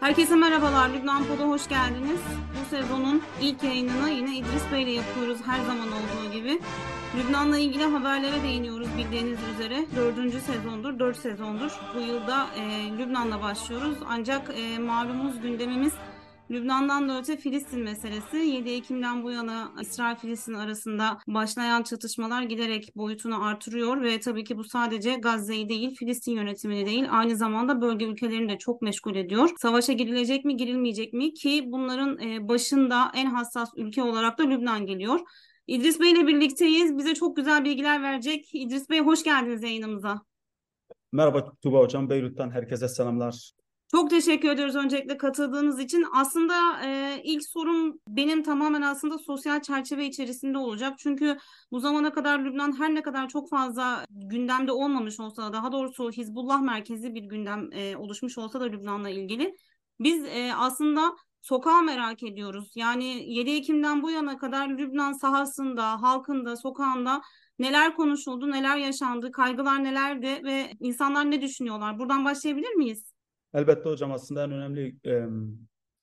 Herkese merhabalar. Lübnan Pod'a hoş geldiniz. Bu sezonun ilk yayınını yine İdris Bey ile yapıyoruz her zaman olduğu gibi. Lübnan'la ilgili haberlere değiniyoruz bildiğiniz üzere. Dördüncü sezondur, dört sezondur. Bu yılda e, Lübnan'la başlıyoruz. Ancak e, malumuz gündemimiz Lübnan'dan da öte Filistin meselesi 7 Ekim'den bu yana İsrail-Filistin arasında başlayan çatışmalar giderek boyutunu artırıyor ve tabii ki bu sadece Gazze'yi değil Filistin yönetimini değil aynı zamanda bölge ülkelerini de çok meşgul ediyor. Savaşa girilecek mi girilmeyecek mi ki bunların e, başında en hassas ülke olarak da Lübnan geliyor. İdris Bey ile birlikteyiz. Bize çok güzel bilgiler verecek. İdris Bey hoş geldiniz yayınımıza. Merhaba Tuba Hocam. Beyrut'tan herkese selamlar. Çok teşekkür ediyoruz öncelikle katıldığınız için. Aslında e, ilk sorum benim tamamen aslında sosyal çerçeve içerisinde olacak. Çünkü bu zamana kadar Lübnan her ne kadar çok fazla gündemde olmamış olsa da daha doğrusu Hizbullah merkezi bir gündem e, oluşmuş olsa da Lübnan'la ilgili. Biz e, aslında sokağı merak ediyoruz. Yani 7 Ekim'den bu yana kadar Lübnan sahasında, halkında, sokağında neler konuşuldu, neler yaşandı, kaygılar nelerdi ve insanlar ne düşünüyorlar? Buradan başlayabilir miyiz? Elbette hocam aslında en önemli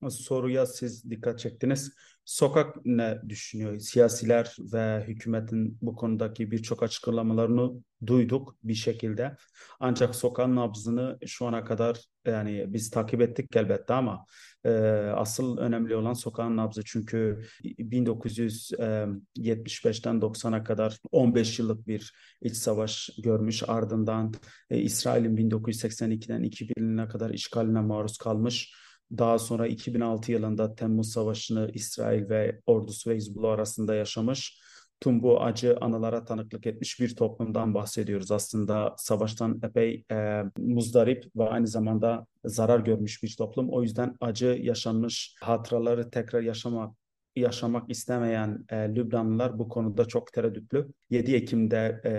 soruya siz dikkat çektiniz. Sokak ne düşünüyor? Siyasiler ve hükümetin bu konudaki birçok açıklamalarını duyduk bir şekilde. Ancak sokağın nabzını şu ana kadar yani biz takip ettik elbette ama e, asıl önemli olan sokağın nabzı çünkü 1975'ten 90'a kadar 15 yıllık bir iç savaş görmüş ardından e, İsrail'in 1982'den 2000'e kadar işgaline maruz kalmış daha sonra 2006 yılında Temmuz Savaşı'nı İsrail ve ordusu ve Hizbullah arasında yaşamış. Tüm bu acı anılara tanıklık etmiş bir toplumdan bahsediyoruz. Aslında savaştan epey e, muzdarip ve aynı zamanda zarar görmüş bir toplum. O yüzden acı yaşanmış hatıraları tekrar yaşamak yaşamak istemeyen e, Lübnanlılar bu konuda çok tereddütlü. 7 Ekim'de e,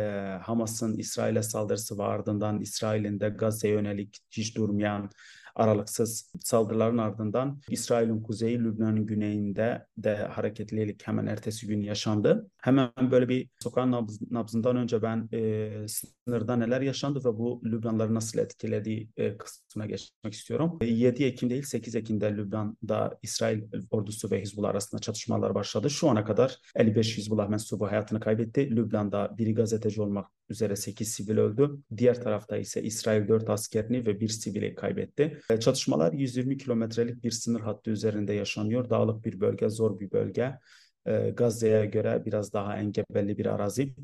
Hamas'ın İsrail'e saldırısı ve ardından İsrail'in de Gazze'ye yönelik hiç durmayan aralıksız saldırıların ardından İsrail'in kuzeyi Lübnan'ın güneyinde de hareketlilik hemen ertesi gün yaşandı. Hemen böyle bir sokağın nabz, nabzından önce ben e, sınırda neler yaşandı ve bu Lübnanları nasıl etkilediği e, kısmına geçmek istiyorum. 7 e, Ekim değil 8 Ekim'de Lübnan'da İsrail ordusu ve Hizbullah arasında çatışmalar başladı. Şu ana kadar 55 Hizbullah mensubu hayatını kaybetti. Lübnan'da biri gazeteci olmak üzere 8 sivil öldü. Diğer tarafta ise İsrail 4 askerini ve bir sivili kaybetti. E, çatışmalar 120 kilometrelik bir sınır hattı üzerinde yaşanıyor. Dağlık bir bölge, zor bir bölge. E, Gazze'ye göre biraz daha engebeli bir arazi.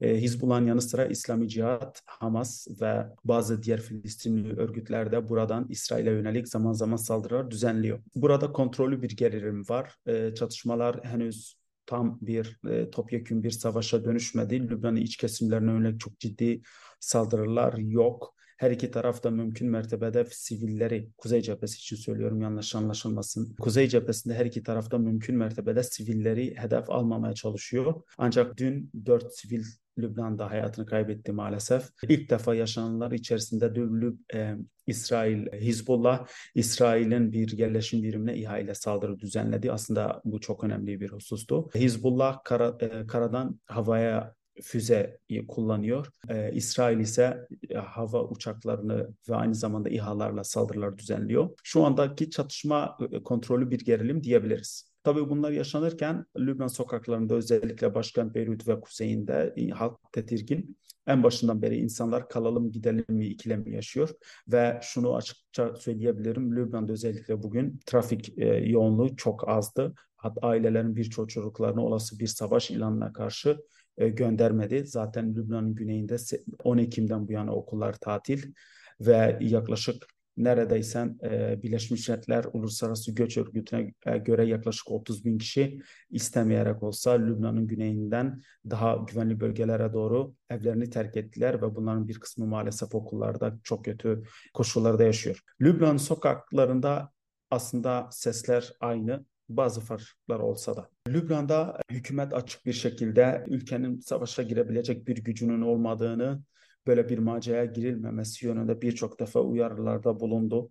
E, Hizbullah'ın yanı sıra İslami Cihat, Hamas ve bazı diğer Filistinli örgütler de buradan İsrail'e yönelik zaman zaman saldırılar düzenliyor. Burada kontrollü bir gerilim var. Çatışmalar henüz tam bir e, topyekün bir savaşa dönüşmedi. Lübnan'ın iç kesimlerine yönelik çok ciddi saldırılar yok. Her iki tarafta mümkün mertebede sivilleri, Kuzey cephesi için söylüyorum yanlış anlaşılmasın. Kuzey cephesinde her iki tarafta mümkün mertebede sivilleri hedef almamaya çalışıyor. Ancak dün dört sivil Lübnan'da hayatını kaybetti maalesef. İlk defa yaşananlar içerisinde Lüb, e, İsrail, Hizbullah, İsrail'in bir yerleşim birimine İHA ile saldırı düzenledi. Aslında bu çok önemli bir husustu. Hizbullah kara, e, karadan havaya füze kullanıyor. Ee, İsrail ise e, hava uçaklarını ve aynı zamanda İHA'larla saldırılar düzenliyor. Şu andaki çatışma e, kontrolü bir gerilim diyebiliriz. Tabii bunlar yaşanırken Lübnan sokaklarında özellikle başkent Beyrut ve kuzeyinde e, halk tedirgin. En başından beri insanlar kalalım gidelim mi ikilemi yaşıyor ve şunu açıkça söyleyebilirim Lübnan'da özellikle bugün trafik e, yoğunluğu çok azdı. Hatta ailelerin birçok çocuklarını olası bir savaş ilanına karşı e, göndermedi. Zaten Lübnan'ın güneyinde 10 Ekim'den bu yana okullar tatil ve yaklaşık neredeyse e, Birleşmiş Milletler Uluslararası Göç Örgütü'ne e, göre yaklaşık 30 bin kişi istemeyerek olsa Lübnan'ın güneyinden daha güvenli bölgelere doğru evlerini terk ettiler ve bunların bir kısmı maalesef okullarda çok kötü koşullarda yaşıyor. Lübnan sokaklarında aslında sesler aynı bazı farklar olsa da. Lübnan'da hükümet açık bir şekilde ülkenin savaşa girebilecek bir gücünün olmadığını, böyle bir maceraya girilmemesi yönünde birçok defa uyarılarda bulundu.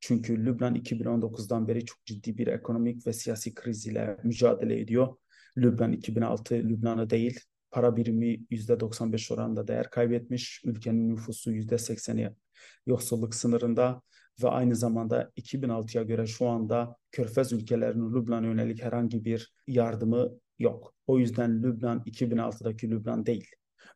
Çünkü Lübnan 2019'dan beri çok ciddi bir ekonomik ve siyasi kriz ile mücadele ediyor. Lübnan 2006 Lübnan'ı değil, para birimi %95 oranında değer kaybetmiş. Ülkenin nüfusu %80'i yoksulluk sınırında ve aynı zamanda 2006'ya göre şu anda Körfez ülkelerinin Lübnan'a yönelik herhangi bir yardımı yok. O yüzden Lübnan 2006'daki Lübnan değil.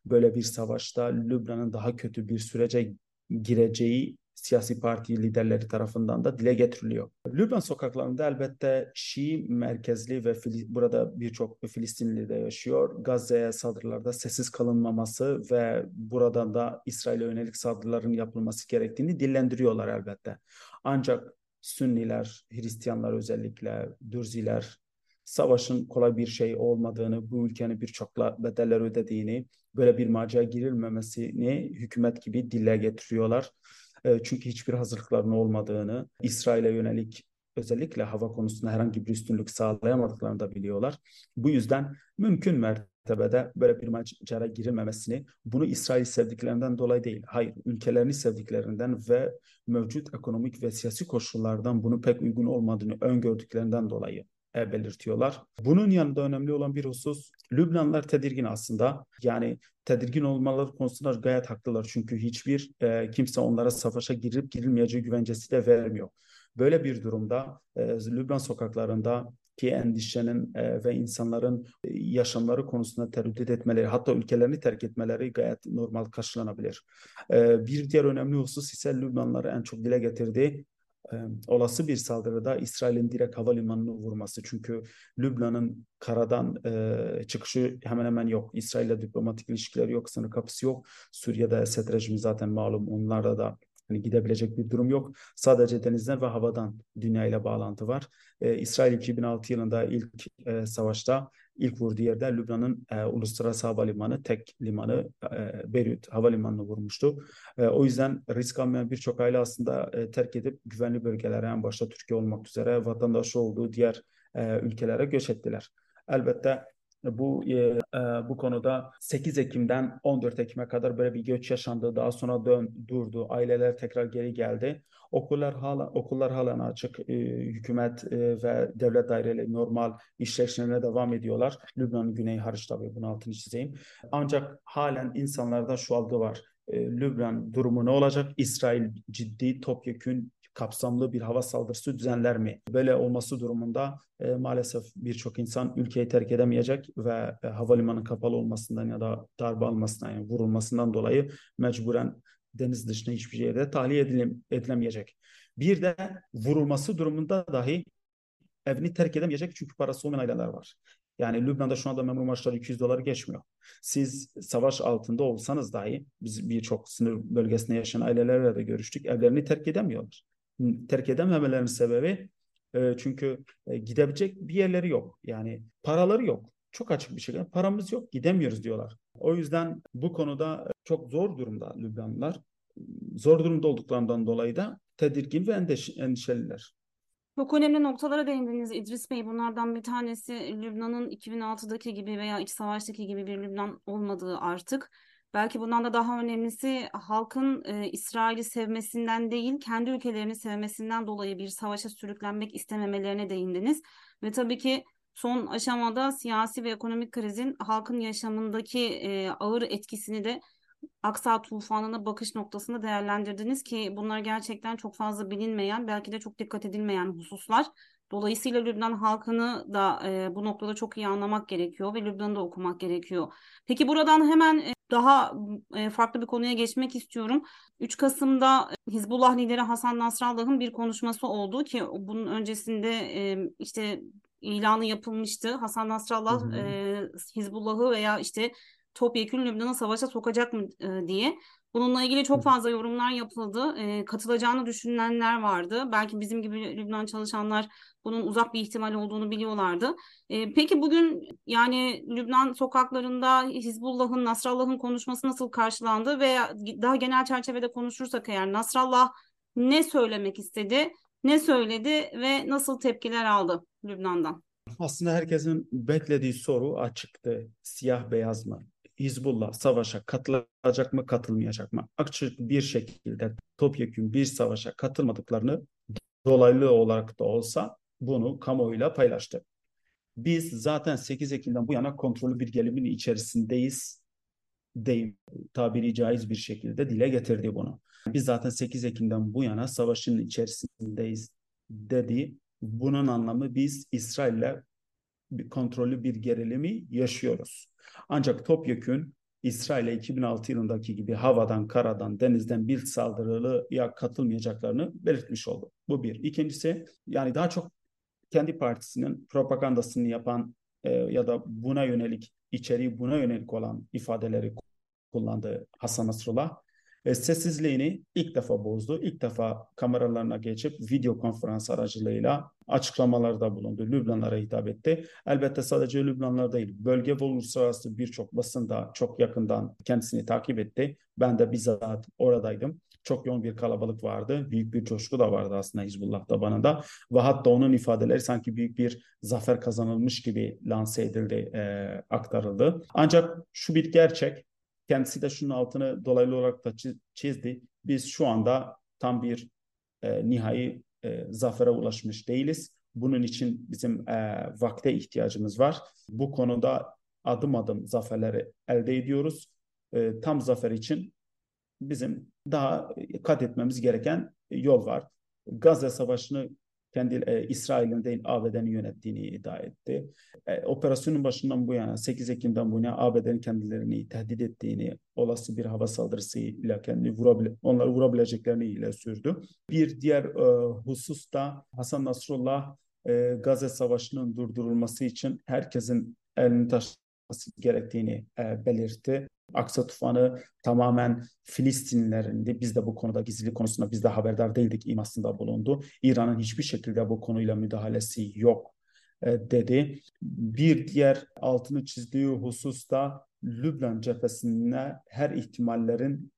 Böyle bir savaşta Lübnan'ın daha kötü bir sürece gireceği siyasi parti liderleri tarafından da dile getiriliyor. Lübnan sokaklarında elbette Şii merkezli ve burada birçok Filistinli de yaşıyor. Gazze'ye saldırılarda sessiz kalınmaması ve buradan da İsrail'e yönelik saldırıların yapılması gerektiğini dillendiriyorlar elbette. Ancak Sünniler, Hristiyanlar özellikle, Dürziler, savaşın kolay bir şey olmadığını, bu ülkenin birçok bedeller ödediğini, böyle bir macera girilmemesini hükümet gibi dile getiriyorlar. E, çünkü hiçbir hazırlıkların olmadığını, İsrail'e yönelik özellikle hava konusunda herhangi bir üstünlük sağlayamadıklarını da biliyorlar. Bu yüzden mümkün mertebede böyle bir macera girilmemesini, bunu İsrail sevdiklerinden dolayı değil, hayır, ülkelerini sevdiklerinden ve mevcut ekonomik ve siyasi koşullardan bunu pek uygun olmadığını öngördüklerinden dolayı e, belirtiyorlar. Bunun yanında önemli olan bir husus Lübnanlar tedirgin aslında. Yani tedirgin olmaları konusunda gayet haklılar. Çünkü hiçbir e, kimse onlara savaşa girip girilmeyeceği güvencesi de vermiyor. Böyle bir durumda e, Lübnan sokaklarında ki endişenin e, ve insanların e, yaşamları konusunda tereddüt etmeleri hatta ülkelerini terk etmeleri gayet normal karşılanabilir. E, bir diğer önemli husus ise Lübnanları en çok dile getirdiği olası bir saldırıda İsrail'in direkt havalimanını vurması. Çünkü Lübnan'ın karadan e, çıkışı hemen hemen yok. İsrail'le diplomatik ilişkileri yok, sınır kapısı yok. Suriye'de Esed rejimi zaten malum. Onlarda da hani gidebilecek bir durum yok. Sadece denizden ve havadan dünya ile bağlantı var. E, İsrail 2006 yılında ilk e, savaşta ilk vurduğu yerde Lübnan'ın e, uluslararası havalimanı, tek limanı e, Beyrut havalimanını vurmuştu. E, o yüzden risk almayan birçok aile aslında e, terk edip güvenli bölgelere en başta Türkiye olmak üzere vatandaşı olduğu diğer e, ülkelere göç ettiler. Elbette bu e, e, bu konuda 8 Ekim'den 14 Ekim'e kadar böyle bir göç yaşandı. Daha sonra dön, durdu. Aileler tekrar geri geldi. Okullar hala okullar halen açık. E, hükümet e, ve devlet daireleri normal işleyişlerine devam ediyorlar. Lübnan'ın güneyi hariç tabii bunu altını çizeyim. Ancak halen insanlarda şu algı var. E, Lübnan durumu ne olacak? İsrail ciddi topyekün kapsamlı bir hava saldırısı düzenler mi? Böyle olması durumunda e, maalesef birçok insan ülkeyi terk edemeyecek ve e, havalimanı kapalı olmasından ya da darbe almasından yani vurulmasından dolayı mecburen deniz dışına hiçbir yerde tahliye edilim, edilemeyecek. Bir de vurulması durumunda dahi evini terk edemeyecek çünkü parası olmayan aileler var. Yani Lübnan'da şu anda memur maaşları 200 doları geçmiyor. Siz savaş altında olsanız dahi biz birçok sınır bölgesinde yaşayan ailelerle de görüştük. Evlerini terk edemiyorlar terk edememelerinin sebebi e, çünkü e, gidebilecek bir yerleri yok. Yani paraları yok. Çok açık bir şekilde paramız yok gidemiyoruz diyorlar. O yüzden bu konuda çok zor durumda Lübnanlılar. Zor durumda olduklarından dolayı da tedirgin ve endeş endişeliler. Çok önemli noktalara değindiniz İdris Bey. Bunlardan bir tanesi Lübnan'ın 2006'daki gibi veya iç savaştaki gibi bir Lübnan olmadığı artık. Belki bundan da daha önemlisi halkın e, İsrail'i sevmesinden değil, kendi ülkelerini sevmesinden dolayı bir savaşa sürüklenmek istememelerine değindiniz. Ve tabii ki son aşamada siyasi ve ekonomik krizin halkın yaşamındaki e, ağır etkisini de Aksa tufanına bakış noktasında değerlendirdiniz ki bunlar gerçekten çok fazla bilinmeyen, belki de çok dikkat edilmeyen hususlar. Dolayısıyla Lübnan halkını da e, bu noktada çok iyi anlamak gerekiyor ve Lübnan'ı da okumak gerekiyor. Peki buradan hemen e, daha e, farklı bir konuya geçmek istiyorum. 3 Kasım'da e, Hizbullah lideri Hasan Nasrallah'ın bir konuşması oldu ki bunun öncesinde e, işte ilanı yapılmıştı. Hasan Nasrallah hı hı. Hizbullah'ı veya işte topyekun Lübnan'ı savaşa sokacak mı diye. Bununla ilgili çok fazla yorumlar yapıldı. E, katılacağını düşünenler vardı. Belki bizim gibi Lübnan çalışanlar bunun uzak bir ihtimal olduğunu biliyorlardı. E, peki bugün yani Lübnan sokaklarında Hizbullah'ın, Nasrallah'ın konuşması nasıl karşılandı ve daha genel çerçevede konuşursak eğer Nasrallah ne söylemek istedi, ne söyledi ve nasıl tepkiler aldı Lübnan'dan? Aslında herkesin beklediği soru açıktı. Siyah beyaz mı? Hizbullah savaşa katılacak mı katılmayacak mı? Açık bir şekilde topyekun bir savaşa katılmadıklarını dolaylı olarak da olsa bunu kamuoyuyla paylaştı. Biz zaten 8 Ekim'den bu yana kontrollü bir gelimin içerisindeyiz deyim tabiri caiz bir şekilde dile getirdi bunu. Biz zaten 8 Ekim'den bu yana savaşın içerisindeyiz dedi. Bunun anlamı biz İsrail'le bir kontrollü bir gerilimi yaşıyoruz. Ancak topyekün İsrail'e 2006 yılındaki gibi havadan, karadan, denizden bir saldırıya katılmayacaklarını belirtmiş oldu. Bu bir. İkincisi yani daha çok kendi partisinin propagandasını yapan e, ya da buna yönelik içeriği buna yönelik olan ifadeleri kullandı Hasan Nasrullah. E, sessizliğini ilk defa bozdu. İlk defa kameralarına geçip video konferans aracılığıyla açıklamalarda bulundu. Lübnanlara hitap etti. Elbette sadece Lübnanlar değil, bölge ve uluslararası birçok basın da çok yakından kendisini takip etti. Ben de bizzat oradaydım. Çok yoğun bir kalabalık vardı. Büyük bir coşku da vardı aslında Hizbullah tabanında. Ve hatta onun ifadeleri sanki büyük bir zafer kazanılmış gibi lanse edildi, e, aktarıldı. Ancak şu bir gerçek, kendisi de şunun altını dolaylı olarak da çizdi. Biz şu anda tam bir e, nihai e, zafere ulaşmış değiliz. Bunun için bizim e, vakte ihtiyacımız var. Bu konuda adım adım zaferleri elde ediyoruz. E, tam zafer için bizim daha kat etmemiz gereken yol var. Gazze Savaşı'nı kendi e, İsrail'in değil ABD'nin yönettiğini iddia etti. E, operasyonun başından bu yana 8 Ekim'den bu yana ABD'nin kendilerini tehdit ettiğini, olası bir hava saldırısıyla kendini vurabile onları vurabileceklerini ile sürdü. Bir diğer e, husus da Hasan Nasrullah e, Gazze Savaşı'nın durdurulması için herkesin elini taşıması gerektiğini e, belirtti. Aksa tufanı tamamen Filistinlilerin de biz de bu konuda gizlilik konusunda biz de haberdar değildik imasında bulundu. İran'ın hiçbir şekilde bu konuyla müdahalesi yok e, dedi. Bir diğer altını çizdiği husus da Lübnan cephesinde her ihtimallerin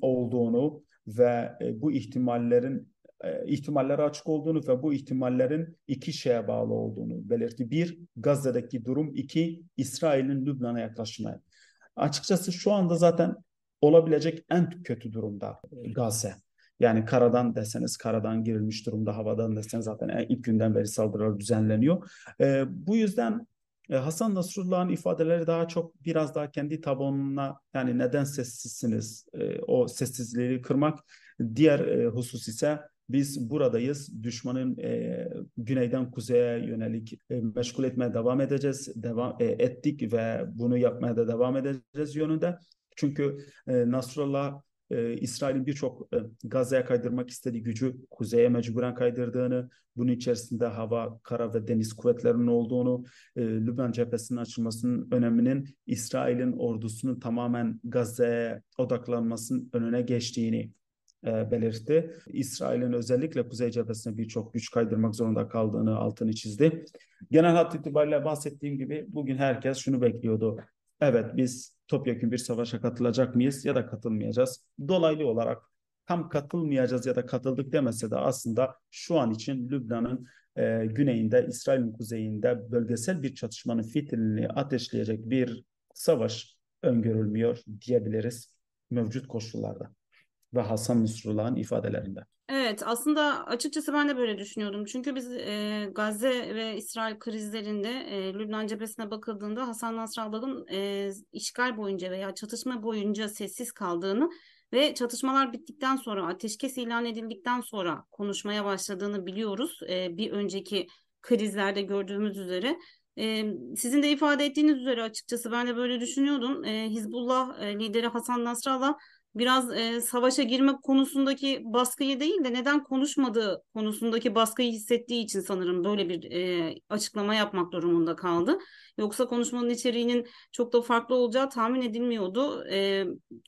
olduğunu ve e, bu ihtimallerin e, ihtimallere açık olduğunu ve bu ihtimallerin iki şeye bağlı olduğunu belirtti. Bir, Gazze'deki durum. iki İsrail'in Lübnan'a yaklaşımı. Açıkçası şu anda zaten olabilecek en kötü durumda Gazze. Yani karadan deseniz karadan girilmiş durumda, havadan deseniz zaten ilk günden beri saldırılar düzenleniyor. E, bu yüzden e, Hasan Nasrullah'ın ifadeleri daha çok biraz daha kendi tabanına yani neden sessizsiniz e, o sessizliği kırmak. Diğer e, husus ise biz buradayız. Düşmanın e, güneyden kuzeye yönelik e, meşgul etmeye devam edeceğiz. Devam e, ettik ve bunu yapmaya da devam edeceğiz yönünde. Çünkü e, Nasrallah e, İsrail'in birçok e, Gazze'ye kaydırmak istediği gücü kuzeye mecburen kaydırdığını, bunun içerisinde hava, kara ve deniz kuvvetlerinin olduğunu, e, Lübnan cephesinin açılmasının öneminin İsrail'in ordusunun tamamen Gazze'ye odaklanmasının önüne geçtiğini belirtti. İsrail'in özellikle Kuzey cephesine birçok güç kaydırmak zorunda kaldığını altını çizdi. Genel hat itibariyle bahsettiğim gibi bugün herkes şunu bekliyordu. Evet biz topyekun bir savaşa katılacak mıyız ya da katılmayacağız. Dolaylı olarak tam katılmayacağız ya da katıldık demese de aslında şu an için Lübnan'ın e, güneyinde, İsrail'in kuzeyinde bölgesel bir çatışmanın fitilini ateşleyecek bir savaş öngörülmüyor diyebiliriz mevcut koşullarda ve Hasan Nasrullah'ın ifadelerinde. Evet, aslında açıkçası ben de böyle düşünüyordum. Çünkü biz e, Gazze ve İsrail krizlerinde e, Lübnan cephesine bakıldığında Hasan Nasrallah'ın e, işgal boyunca veya çatışma boyunca sessiz kaldığını ve çatışmalar bittikten sonra ateşkes ilan edildikten sonra konuşmaya başladığını biliyoruz. E, bir önceki krizlerde gördüğümüz üzere. E, sizin de ifade ettiğiniz üzere açıkçası ben de böyle düşünüyordum. E, Hizbullah e, lideri Hasan Nasrallah biraz e, savaşa girme konusundaki baskıyı değil de neden konuşmadığı konusundaki baskıyı hissettiği için sanırım böyle bir e, açıklama yapmak durumunda kaldı. Yoksa konuşmanın içeriğinin çok da farklı olacağı tahmin edilmiyordu. E,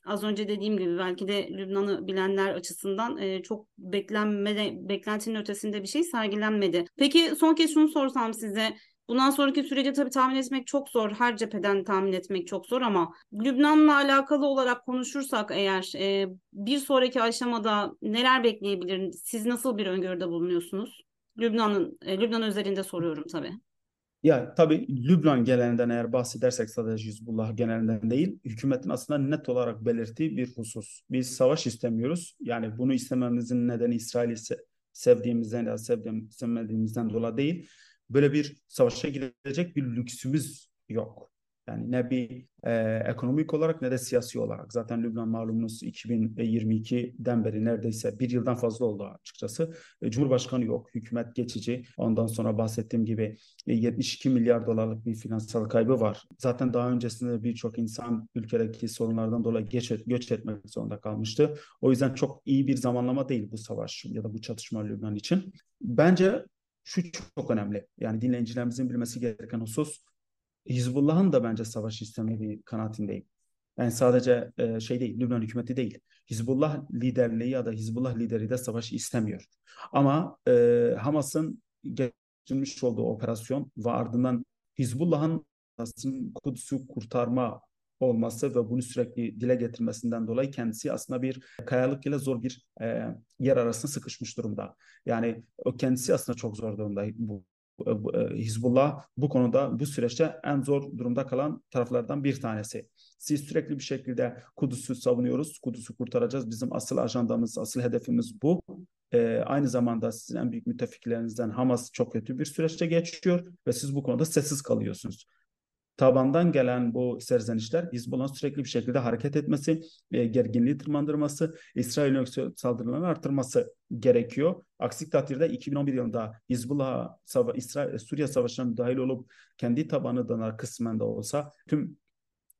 az önce dediğim gibi belki de Lübnan'ı bilenler açısından e, çok beklenmede, beklentinin ötesinde bir şey sergilenmedi. Peki son kez şunu sorsam size Bundan sonraki süreci tabii tahmin etmek çok zor. Her cepheden tahmin etmek çok zor ama Lübnan'la alakalı olarak konuşursak eğer e, bir sonraki aşamada neler bekleyebilir? Siz nasıl bir öngörüde bulunuyorsunuz? Lübnan'ın e, Lübnan özelinde soruyorum tabii. Ya tabii Lübnan genelinden eğer bahsedersek sadece Hizbullah genelinden değil, hükümetin aslında net olarak belirttiği bir husus. Biz savaş istemiyoruz. Yani bunu istememizin nedeni İsrail'i sevdiğimizden ya sevmediğimizden dolayı değil böyle bir savaşa girecek bir lüksümüz yok. Yani ne bir e, ekonomik olarak ne de siyasi olarak. Zaten Lübnan malumunuz 2022'den beri neredeyse bir yıldan fazla oldu açıkçası. E, Cumhurbaşkanı yok, hükümet geçici. Ondan sonra bahsettiğim gibi e, 72 milyar dolarlık bir finansal kaybı var. Zaten daha öncesinde birçok insan ülkedeki sorunlardan dolayı geç, göç etmek zorunda kalmıştı. O yüzden çok iyi bir zamanlama değil bu savaş ya da bu çatışma Lübnan için. Bence şu çok önemli. Yani dinleyicilerimizin bilmesi gereken husus Hizbullah'ın da bence savaş istemediği kanaatindeyim. Yani sadece e, şey değil, Lübnan hükümeti değil. Hizbullah liderliği ya da Hizbullah lideri de savaşı istemiyor. Ama e, Hamas'ın geçirmiş olduğu operasyon ve ardından Hizbullah'ın Kudüs'ü kurtarma olması ve bunu sürekli dile getirmesinden dolayı kendisi aslında bir kayalık ile zor bir e, yer arasında sıkışmış durumda. Yani o kendisi aslında çok zor durumda bu e, Hizbullah bu konuda bu süreçte en zor durumda kalan taraflardan bir tanesi. Siz sürekli bir şekilde Kudüs'ü savunuyoruz, Kudüs'ü kurtaracağız. Bizim asıl ajandamız, asıl hedefimiz bu. Ee, aynı zamanda sizin en büyük müttefiklerinizden Hamas çok kötü bir süreçte geçiyor ve siz bu konuda sessiz kalıyorsunuz tabandan gelen bu serzenişler Hizbullah'ın sürekli bir şekilde hareket etmesi, e, gerginliği tırmandırması, İsrail'in saldırılarını artırması gerekiyor. Aksi takdirde 2011 yılında Hizbullah İsrail Suriye Savaşı'na müdahil olup kendi tabanından kısmen de olsa tüm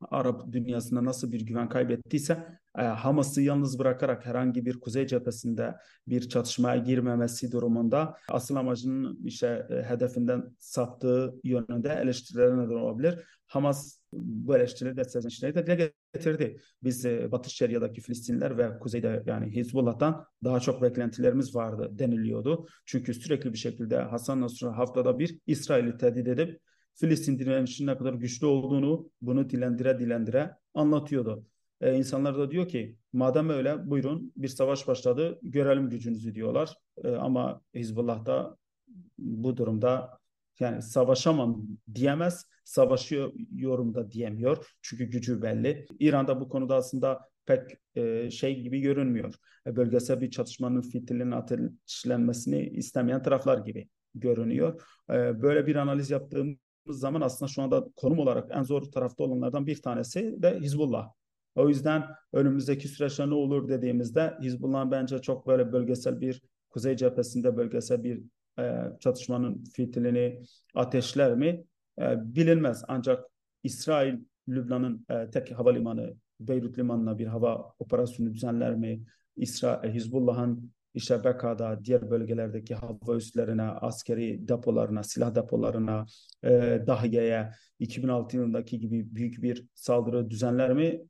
Arap dünyasında nasıl bir güven kaybettiyse e, Hamas'ı yalnız bırakarak herhangi bir kuzey cephesinde bir çatışmaya girmemesi durumunda asıl amacının işte e, hedefinden saptığı yönünde eleştirilere neden olabilir. Hamas bu eleştirileri de sezinçleri de dile getirdi. Biz e, Batı Şeria'daki Filistinler ve kuzeyde yani Hizbullah'tan daha çok beklentilerimiz vardı deniliyordu. Çünkü sürekli bir şekilde Hasan Nasrallah haftada bir İsrail'i tehdit edip Filistin direnişinin ne kadar güçlü olduğunu bunu dilendire dilendire anlatıyordu. Ee, insanlar da diyor ki madem öyle buyurun bir savaş başladı görelim gücünüzü diyorlar. Ee, ama Hizbullah da bu durumda yani savaşamam diyemez, savaşıyorum da diyemiyor. Çünkü gücü belli. İran'da bu konuda aslında pek e, şey gibi görünmüyor. E, bölgesel bir çatışmanın fitilinin ateşlenmesini istemeyen taraflar gibi görünüyor. E, böyle bir analiz yaptığım zaman aslında şu anda konum olarak en zor tarafta olanlardan bir tanesi de Hizbullah. O yüzden önümüzdeki süreçte ne olur dediğimizde Hizbullah'ın bence çok böyle bölgesel bir kuzey cephesinde bölgesel bir e, çatışmanın fitilini ateşler mi e, bilinmez. Ancak İsrail Lübnan'ın e, tek havalimanı Beyrut limanına bir hava operasyonu düzenler mi? İsrail Hizbullah'ın işte Beka'da, diğer bölgelerdeki hava üslerine, askeri depolarına, silah depolarına, e, Dahiye'ye 2006 yılındaki gibi büyük bir saldırı düzenler mi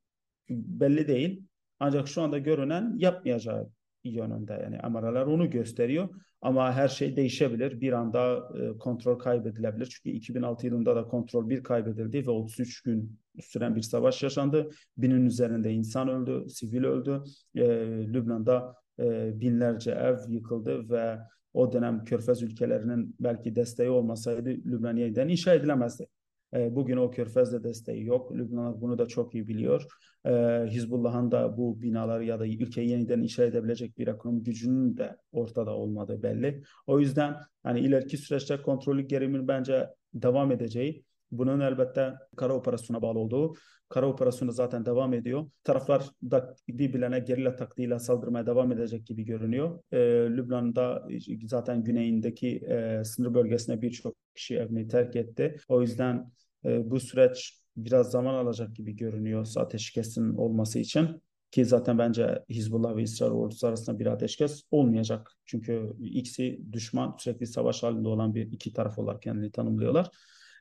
belli değil. Ancak şu anda görünen yapmayacağı yönünde yani amaralar onu gösteriyor. Ama her şey değişebilir. Bir anda e, kontrol kaybedilebilir. Çünkü 2006 yılında da kontrol bir kaybedildi ve 33 gün süren bir savaş yaşandı. Binin üzerinde insan öldü, sivil öldü. E, Lübnan'da e, binlerce ev yıkıldı ve o dönem Körfez ülkelerinin belki desteği olmasaydı Lübnan yeniden inşa edilemezdi. E, bugün o Körfez'de desteği yok. Lübnan bunu da çok iyi biliyor. E, Hizbullah'ın da bu binaları ya da ülkeyi yeniden inşa edebilecek bir ekonomi gücünün de ortada olmadığı belli. O yüzden hani ileriki süreçte kontrollü gerimin bence devam edeceği bunun elbette kara operasyona bağlı olduğu. Kara operasyonu zaten devam ediyor. Taraflar da birbirlerine gerilla taktiğiyle saldırmaya devam edecek gibi görünüyor. Ee, Lübnan'da zaten güneyindeki e, sınır bölgesine birçok kişi evini terk etti. O yüzden e, bu süreç biraz zaman alacak gibi görünüyor ateşkesin olması için. Ki zaten bence Hizbullah ve İsrail ordusu arasında bir ateşkes olmayacak. Çünkü ikisi düşman sürekli savaş halinde olan bir iki taraf olarak kendini tanımlıyorlar.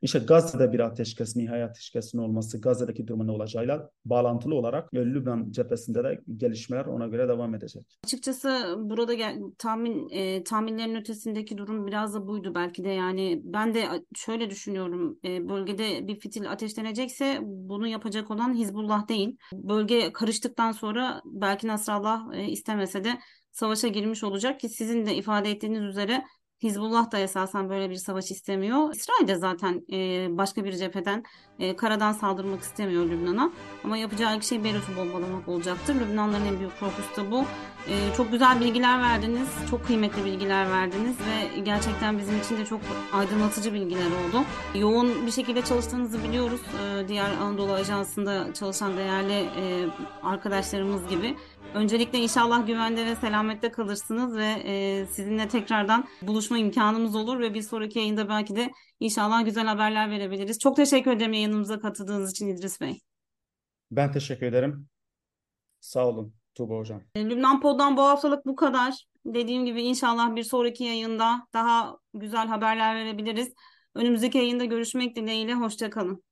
İşte Gazze'de bir ateşkes, nihai ateşkesin olması, Gazze'deki durumun olacağıyla bağlantılı olarak Lübnan cephesinde de gelişmeler ona göre devam edecek. Açıkçası burada gel, tahmin e, tahminlerin ötesindeki durum biraz da buydu belki de yani ben de şöyle düşünüyorum e, bölgede bir fitil ateşlenecekse bunu yapacak olan Hizbullah değil. Bölge karıştıktan sonra belki Nasrallah e, istemese de savaşa girmiş olacak ki sizin de ifade ettiğiniz üzere Hizbullah da esasen böyle bir savaş istemiyor. İsrail de zaten e, başka bir cepheden e, karadan saldırmak istemiyor Lübnan'a. Ama yapacağı ilk şey Beyrut'u bombalamak olacaktır. Lübnanların en büyük korkusu da bu. E, çok güzel bilgiler verdiniz. Çok kıymetli bilgiler verdiniz ve gerçekten bizim için de çok aydınlatıcı bilgiler oldu. Yoğun bir şekilde çalıştığınızı biliyoruz. E, diğer Anadolu Ajansı'nda çalışan değerli e, arkadaşlarımız gibi. Öncelikle inşallah güvende ve selamette kalırsınız ve e, sizinle tekrardan buluşma imkanımız olur ve bir sonraki yayında belki de inşallah güzel haberler verebiliriz. Çok teşekkür ederim yayınımıza katıldığınız için İdris Bey. Ben teşekkür ederim. Sağ olun Tuğba Hocam. E, Lübnan Pod'dan bu haftalık bu kadar. Dediğim gibi inşallah bir sonraki yayında daha güzel haberler verebiliriz. Önümüzdeki yayında görüşmek dileğiyle. Hoşçakalın.